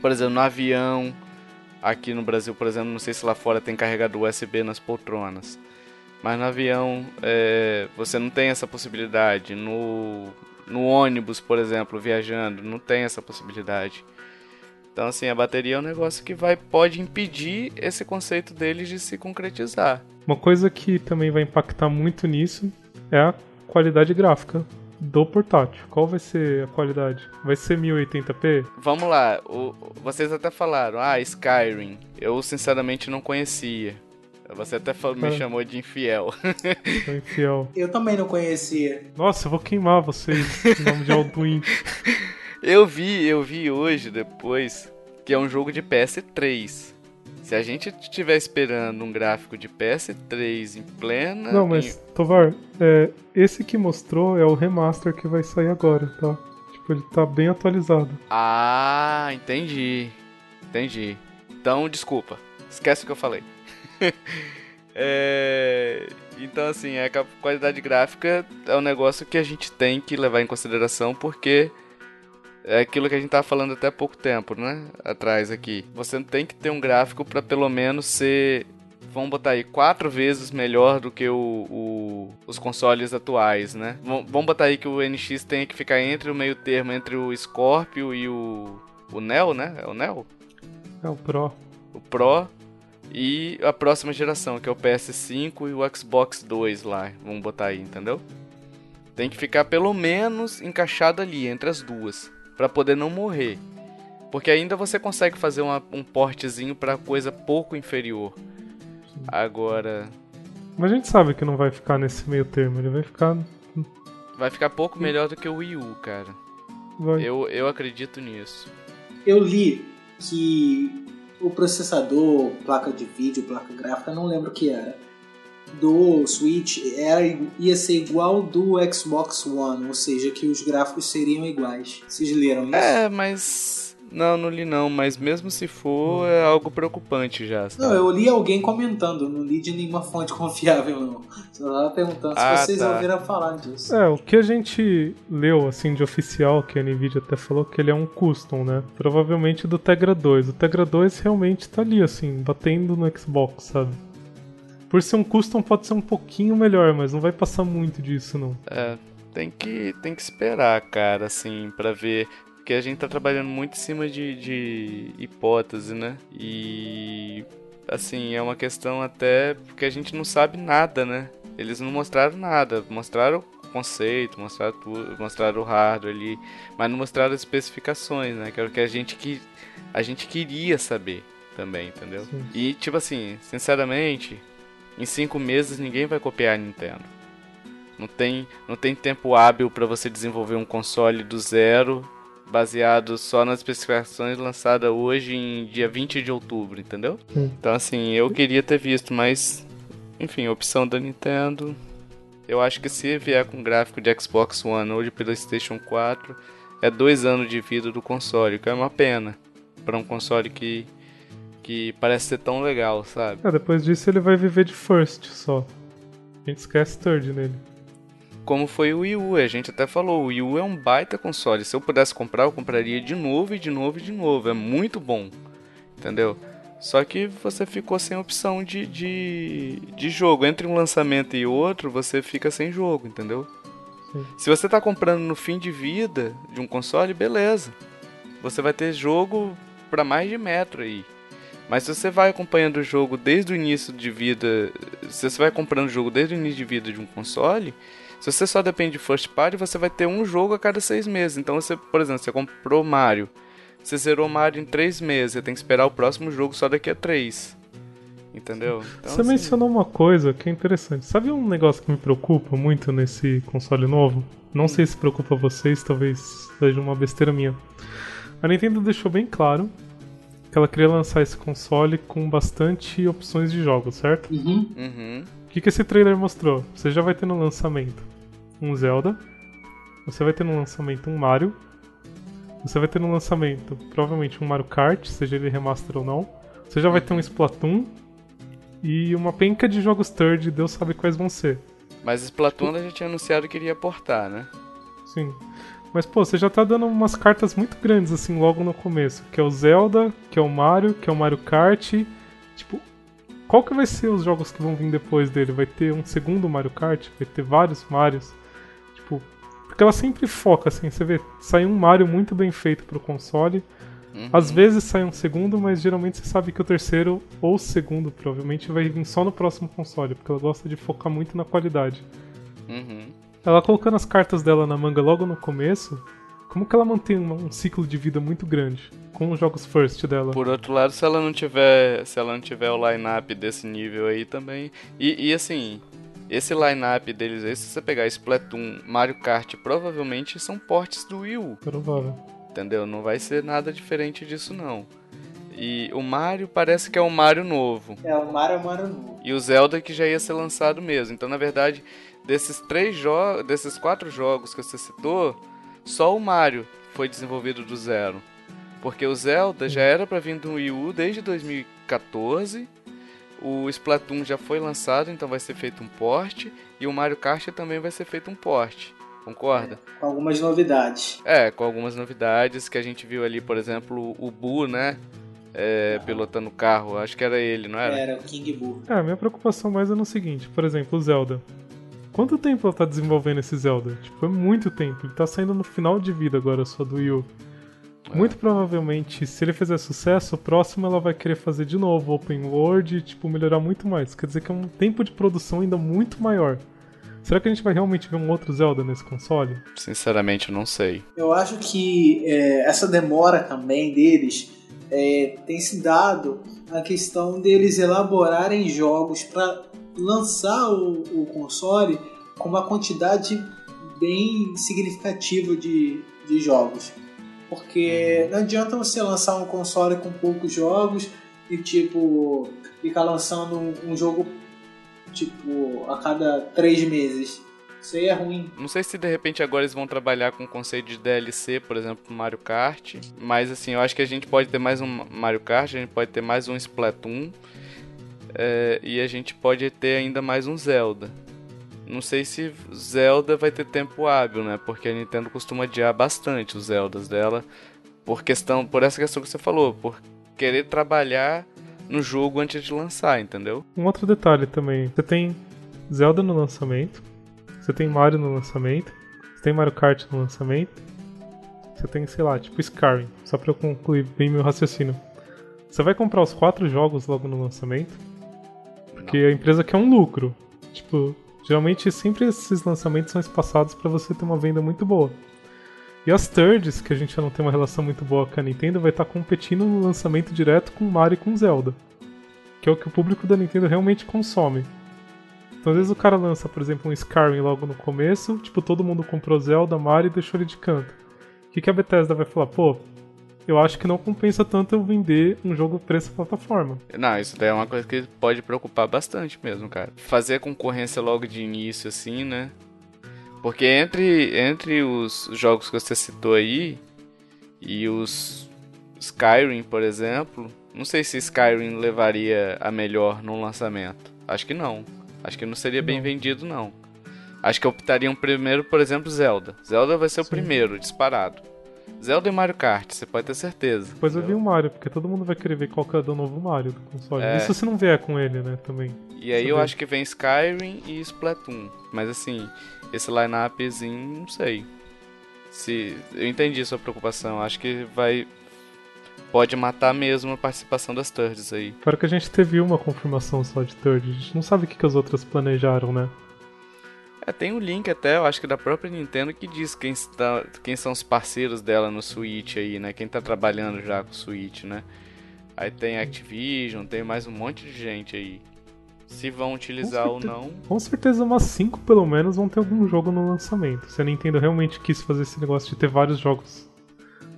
por exemplo, no avião, aqui no Brasil, por exemplo, não sei se lá fora tem carregador USB nas poltronas. Mas no avião é, você não tem essa possibilidade. No, no ônibus, por exemplo, viajando, não tem essa possibilidade. Então, assim, a bateria é um negócio que vai pode impedir esse conceito deles de se concretizar. Uma coisa que também vai impactar muito nisso é a qualidade gráfica do portátil. Qual vai ser a qualidade? Vai ser 1080p? Vamos lá, o, vocês até falaram, ah, Skyrim. Eu sinceramente não conhecia. Você até falou, me chamou de infiel. Sou infiel. Eu também não conhecia. Nossa, eu vou queimar vocês em nome de Alduin. eu vi, eu vi hoje, depois, que é um jogo de PS3. Se a gente estiver esperando um gráfico de PS3 em plena. Não, mas, em... Tovar, é, esse que mostrou é o remaster que vai sair agora, tá? Tipo, ele tá bem atualizado. Ah, entendi. Entendi. Então, desculpa. Esquece o que eu falei. é... Então, assim, a qualidade gráfica é um negócio que a gente tem que levar em consideração porque é aquilo que a gente tava falando até há pouco tempo, né? Atrás aqui. Você tem que ter um gráfico para pelo menos ser vamos botar aí quatro vezes melhor do que o, o, os consoles atuais, né? Vamos botar aí que o NX tenha que ficar entre o meio termo entre o Scorpio e o o Neo, né? É o Neo? É o Pro. O Pro e a próxima geração, que é o PS5 e o Xbox 2 lá, vamos botar aí, entendeu? Tem que ficar pelo menos encaixado ali entre as duas para poder não morrer. Porque ainda você consegue fazer uma, um portezinho para coisa pouco inferior. Agora. Mas a gente sabe que não vai ficar nesse meio termo, ele vai ficar. Vai ficar pouco melhor do que o Wii U, cara. Vai. Eu, eu acredito nisso. Eu li que o processador, placa de vídeo, placa gráfica, não lembro o que era do Switch era, ia ser igual do Xbox One, ou seja, que os gráficos seriam iguais. Vocês leram isso? É, mas Não, não li não, mas mesmo se for, é algo preocupante já. Sabe? Não, eu li alguém comentando, não li de nenhuma fonte confiável, não. Só tava perguntando Ah, se vocês tá. ouviram falar disso. É, o que a gente leu, assim, de oficial, que a NVIDIA até falou que ele é um custom, né? Provavelmente do Tegra 2. O Tegra 2 realmente tá ali, assim, batendo no Xbox, sabe? Por ser um custom pode ser um pouquinho melhor, mas não vai passar muito disso, não. É, tem que, tem que esperar, cara, assim, pra ver. Porque a gente tá trabalhando muito em cima de, de hipótese, né? E. Assim, é uma questão até porque a gente não sabe nada, né? Eles não mostraram nada. Mostraram o conceito, mostraram tudo, mostraram o hardware ali, mas não mostraram as especificações, né? Que era o que a gente, que, a gente queria saber também, entendeu? Sim. E, tipo assim, sinceramente, em cinco meses ninguém vai copiar a Nintendo. Não tem, não tem tempo hábil para você desenvolver um console do zero baseado só nas especificações lançadas hoje em dia 20 de outubro, entendeu? Hum. Então assim, eu queria ter visto, mas enfim, opção da Nintendo. Eu acho que se vier com gráfico de Xbox One ou de PlayStation 4, é dois anos de vida do console, que é uma pena para um console que que parece ser tão legal, sabe? É, depois disso ele vai viver de first só. A gente esquece third nele. como foi o Wii U. A gente até falou, o Wii U é um baita console. Se eu pudesse comprar, eu compraria de novo e de novo e de novo. É muito bom. Entendeu? Só que você ficou sem opção de, de, de jogo. Entre um lançamento e outro, você fica sem jogo, entendeu? Sim. Se você tá comprando no fim de vida de um console, beleza. Você vai ter jogo para mais de metro aí. Mas se você vai acompanhando o jogo desde o início de vida, se você vai comprando o jogo desde o início de vida de um console, se você só depende de first party, você vai ter um jogo a cada seis meses. Então você, por exemplo, você comprou Mario, você zerou Mario em três meses, você tem que esperar o próximo jogo só daqui a três. Entendeu? Então, Você assim, mencionou uma coisa que é interessante. Sabe um negócio que me preocupa muito nesse console novo? Não sei se preocupa vocês, talvez seja uma besteira minha. A Nintendo deixou bem claro que ela queria lançar esse console com bastante opções de jogos, certo? Uhum. Uhum. O que, que esse trailer mostrou? Você já vai ter no lançamento um Zelda, você vai ter no lançamento um Mario, você vai ter no lançamento provavelmente um Mario Kart, seja ele remaster ou não, você já vai ter um Splatoon e uma penca de jogos third, Deus sabe quais vão ser. Mas Splatoon a gente tinha anunciado que iria portar, né? Sim. Mas, pô, você já tá dando umas cartas muito grandes, assim, logo no começo. Que é o Zelda, que é o Mario, que é o Mario Kart. Tipo, qual que vai ser os jogos que vão vir depois dele? Vai ter um segundo Mario Kart? Vai ter vários Marios? Tipo, porque ela sempre foca, assim, você vê, sai um Mario muito bem feito pro console. Uhum. Às vezes sai um segundo, mas geralmente você sabe que o terceiro ou o segundo, provavelmente, vai vir só no próximo console, porque ela gosta de focar muito na qualidade. Uhum. Ela colocando as cartas dela na manga logo no começo, como que ela mantém uma- um ciclo de vida muito grande com os jogos first dela? Por outro lado, se ela não tiver, se ela não tiver o line-up desse nível aí também. E, e assim, esse line-up deles aí, se você pegar Splatoon, Mario Kart, provavelmente são portes do Wii U, Provável. entendeu? Não vai ser nada diferente disso não. E o Mario parece que é um Mario novo. É, o Mario é o Mario novo. E o Zelda que já ia ser lançado mesmo. Então, na verdade, desses três jogos, desses quatro jogos que você citou, só o Mario foi desenvolvido do zero. Porque o Zelda já era para vir do Wii U desde 2014. O Splatoon já foi lançado, então vai ser feito um porte. E o Mario Kart também vai ser feito um porte. Concorda? Com algumas novidades. É, com algumas novidades que a gente viu ali, por exemplo, o Boo, né? É, pilotando o carro. Acho que era ele, não era? Era o King Boo. É, a minha preocupação mais é no seguinte, por exemplo, o Zelda. Quanto tempo ela tá desenvolvendo esse Zelda? Tipo, é muito tempo. Ele tá saindo no final de vida agora só do Wii U. Muito provavelmente, se ele fizer sucesso, o próximo ela vai querer fazer de novo Open World e, tipo, melhorar muito mais. Quer dizer que é um tempo de produção ainda muito maior. Será que a gente vai realmente ver um outro Zelda nesse console? Sinceramente, eu não sei. Eu acho que é, essa demora também deles é, tem se dado a questão deles elaborarem jogos para lançar o, o console com uma quantidade bem significativa de, de jogos. Porque não adianta você lançar um console com poucos jogos e tipo ficar lançando um, um jogo tipo a cada três meses. Isso aí é ruim. Não sei se de repente agora eles vão trabalhar com o conceito de DLC, por exemplo, Mario Kart. Mas assim, eu acho que a gente pode ter mais um Mario Kart, a gente pode ter mais um Splatoon. É, e a gente pode ter ainda mais um Zelda. Não sei se Zelda vai ter tempo hábil, né? Porque a Nintendo costuma adiar bastante os Zeldas dela. Por questão, por essa questão que você falou, por querer trabalhar no jogo antes de lançar, entendeu? Um outro detalhe também. Você tem Zelda no lançamento. Você tem Mario no lançamento. Você tem Mario Kart no lançamento. Você tem, sei lá, tipo Skyrim. Só pra eu concluir bem meu raciocínio. Você vai comprar os quatro jogos logo no lançamento. Porque a empresa quer um lucro. Tipo, geralmente sempre esses lançamentos são espaçados para você ter uma venda muito boa. E as thirds, que a gente já não tem uma relação muito boa com a Nintendo, vai estar tá competindo no lançamento direto com Mario e com Zelda. Que é o que o público da Nintendo realmente consome. Então, às vezes o cara lança, por exemplo, um Skyrim logo no começo, tipo, todo mundo comprou Zelda, Mario e deixou ele de canto. O que, que a Bethesda vai falar? Pô, eu acho que não compensa tanto eu vender um jogo para essa plataforma. Não, isso daí é uma coisa que pode preocupar bastante mesmo, cara. Fazer a concorrência logo de início, assim, né? Porque entre, entre os jogos que você citou aí e os Skyrim, por exemplo, não sei se Skyrim levaria a melhor no lançamento. Acho que não. Acho que não seria bem não. vendido, não. Acho que optariam primeiro, por exemplo, Zelda. Zelda vai ser Sim. o primeiro, disparado. Zelda e Mario Kart, você pode ter certeza. Depois eu vi o Mario, porque todo mundo vai querer ver qual que é o novo Mario do console. É. Isso se não vier com ele, né, também. E aí eu acho que vem Skyrim e Splatoon. Mas assim, esse line-upzinho, não sei. Se eu entendi sua preocupação, acho que vai pode matar mesmo a participação das thirds aí. Fora que a gente teve uma confirmação só de third, a gente não sabe o que, que as outras planejaram, né? É, tem um link até, eu acho que da própria Nintendo que diz quem, está, quem são os parceiros dela no Switch aí, né? Quem tá trabalhando já com o Switch, né? Aí tem Activision, tem mais um monte de gente aí. Se vão utilizar ou não. Com certeza umas 5 pelo menos vão ter algum jogo no lançamento. Se a Nintendo realmente quis fazer esse negócio de ter vários jogos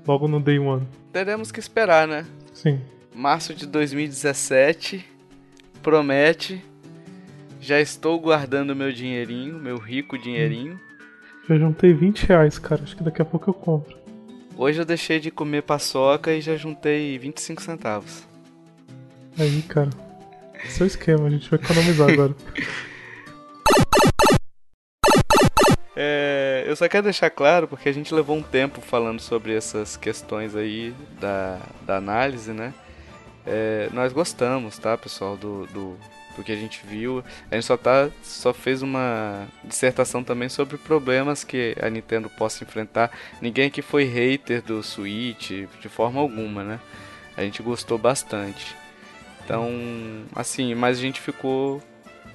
logo no Day One. Teremos que esperar, né? Sim. Março de 2017 promete. Já estou guardando meu dinheirinho, meu rico dinheirinho. Já juntei 20 reais, cara. Acho que daqui a pouco eu compro. Hoje eu deixei de comer paçoca e já juntei 25 centavos. Aí, cara. Seu esquema, a gente vai economizar agora. É, eu só quero deixar claro, porque a gente levou um tempo falando sobre essas questões aí da, da análise, né? É, nós gostamos, tá, pessoal, do, do, do, que a gente viu. A gente só, tá, só fez uma dissertação também sobre problemas que a Nintendo possa enfrentar. Ninguém aqui foi hater do Switch, de forma alguma, né? A gente gostou bastante. Então, assim, mas a gente ficou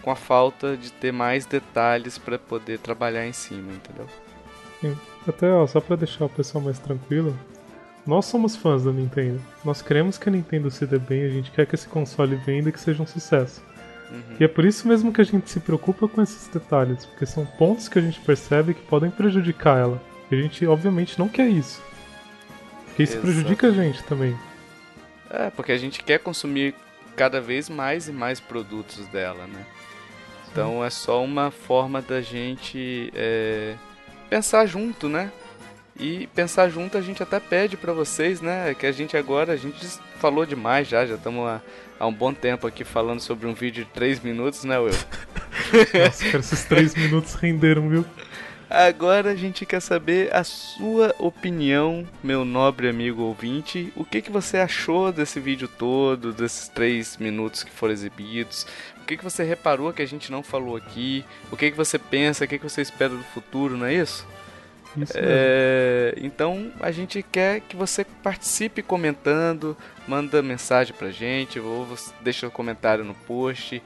com a falta de ter mais detalhes para poder trabalhar em cima, entendeu? Até, ó, só para deixar o pessoal mais tranquilo, nós somos fãs da Nintendo. Nós queremos que a Nintendo se dê bem, a gente quer que esse console venda e que seja um sucesso. Uhum. E é por isso mesmo que a gente se preocupa com esses detalhes, porque são pontos que a gente percebe que podem prejudicar ela. E a gente, obviamente, não quer isso. Porque isso Exato. prejudica a gente também. É, porque a gente quer consumir cada vez mais e mais produtos dela, né? Então é só uma forma da gente é, pensar junto, né? E pensar junto a gente até pede para vocês, né? Que a gente agora, a gente falou demais já, já estamos há, há, um bom tempo aqui falando sobre um vídeo de 3 minutos, né, Will? Nossa, cara, esses 3 minutos renderam, viu? Agora a gente quer saber a sua opinião, meu nobre amigo ouvinte. O que, que você achou desse vídeo todo, desses três minutos que foram exibidos? O que, que você reparou que a gente não falou aqui? O que, que você pensa? O que, que você espera do futuro, não é isso? É, então a gente quer que você participe comentando, manda mensagem pra gente, ou deixa um comentário no post.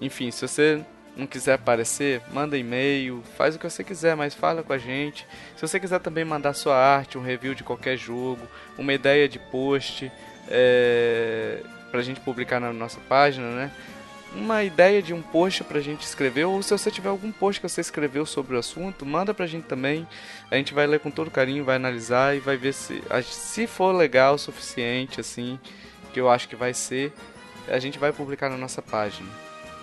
Enfim, se você não quiser aparecer, manda e-mail, faz o que você quiser, mas fala com a gente. Se você quiser também mandar sua arte, um review de qualquer jogo, uma ideia de post é, pra gente publicar na nossa página, né? Uma ideia de um post pra gente escrever, ou se você tiver algum post que você escreveu sobre o assunto, manda pra gente também. A gente vai ler com todo carinho, vai analisar e vai ver se, se for legal o suficiente, assim, que eu acho que vai ser, a gente vai publicar na nossa página.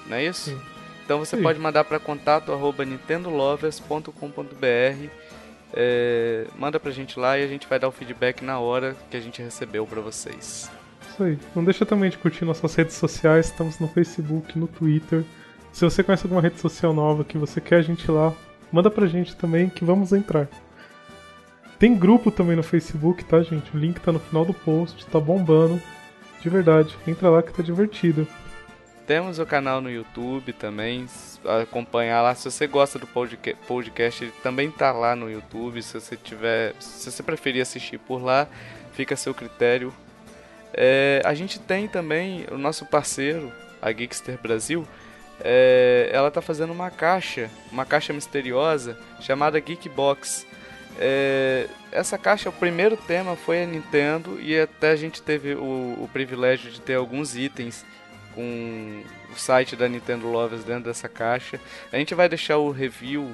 Não é isso? Sim. Então você pode mandar para contato arroba nintendolovers.com.br é, manda pra gente lá e a gente vai dar o feedback na hora que a gente recebeu para vocês. Isso aí. Não deixa também de curtir nossas redes sociais, estamos no Facebook, no Twitter. Se você conhece alguma rede social nova que você quer a gente lá, manda pra gente também que vamos entrar. Tem grupo também no Facebook, tá, gente? O link tá no final do post, tá bombando. De verdade, entra lá que tá divertido. Temos o canal no YouTube também, acompanhar lá. Se você gosta do podcast, ele também tá lá no YouTube. Se você tiver, se você preferir assistir por lá, fica a seu critério. É, a gente tem também o nosso parceiro, a Geekster Brasil. É, ela tá fazendo uma caixa, uma caixa misteriosa chamada Geekbox. É, essa caixa, o primeiro tema foi a Nintendo e até a gente teve o, o privilégio de ter alguns itens com o site da Nintendo Lovers dentro dessa caixa. A gente vai deixar o review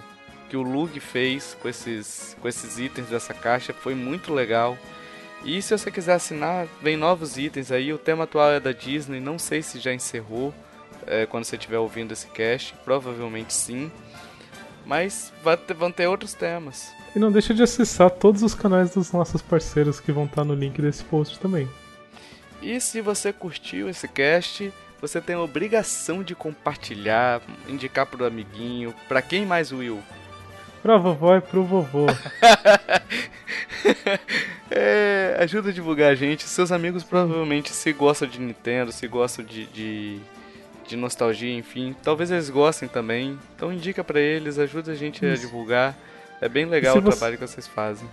que o Lug fez com esses, com esses itens dessa caixa, foi muito legal. E se você quiser assinar, vem novos itens aí. O tema atual é da Disney, não sei se já encerrou é, quando você estiver ouvindo esse cast, provavelmente sim. Mas ter, vão ter outros temas. E não deixa de acessar todos os canais dos nossos parceiros que vão estar no link desse post também. E se você curtiu esse cast, você tem a obrigação de compartilhar, indicar pro amiguinho, para quem mais, Will? Pra vovó e pro vovô. é, ajuda a divulgar a gente. Seus amigos provavelmente se gostam de Nintendo, se gostam de, de, de nostalgia, enfim. Talvez eles gostem também. Então indica para eles, ajuda a gente Isso. a divulgar. É bem legal o você... trabalho que vocês fazem.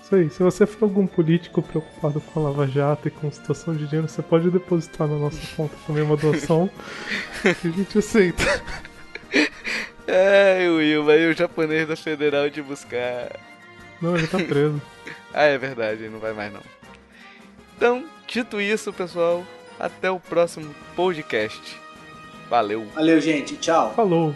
Isso aí, se você for algum político preocupado com a Lava Jato e com situação de dinheiro, você pode depositar na nossa conta também uma doação que a gente aceita. É, Will, vai o japonês da Federal de buscar. Não, ele tá preso. ah, é verdade, não vai mais não. Então, dito isso, pessoal, até o próximo podcast. Valeu. Valeu, gente. Tchau. Falou.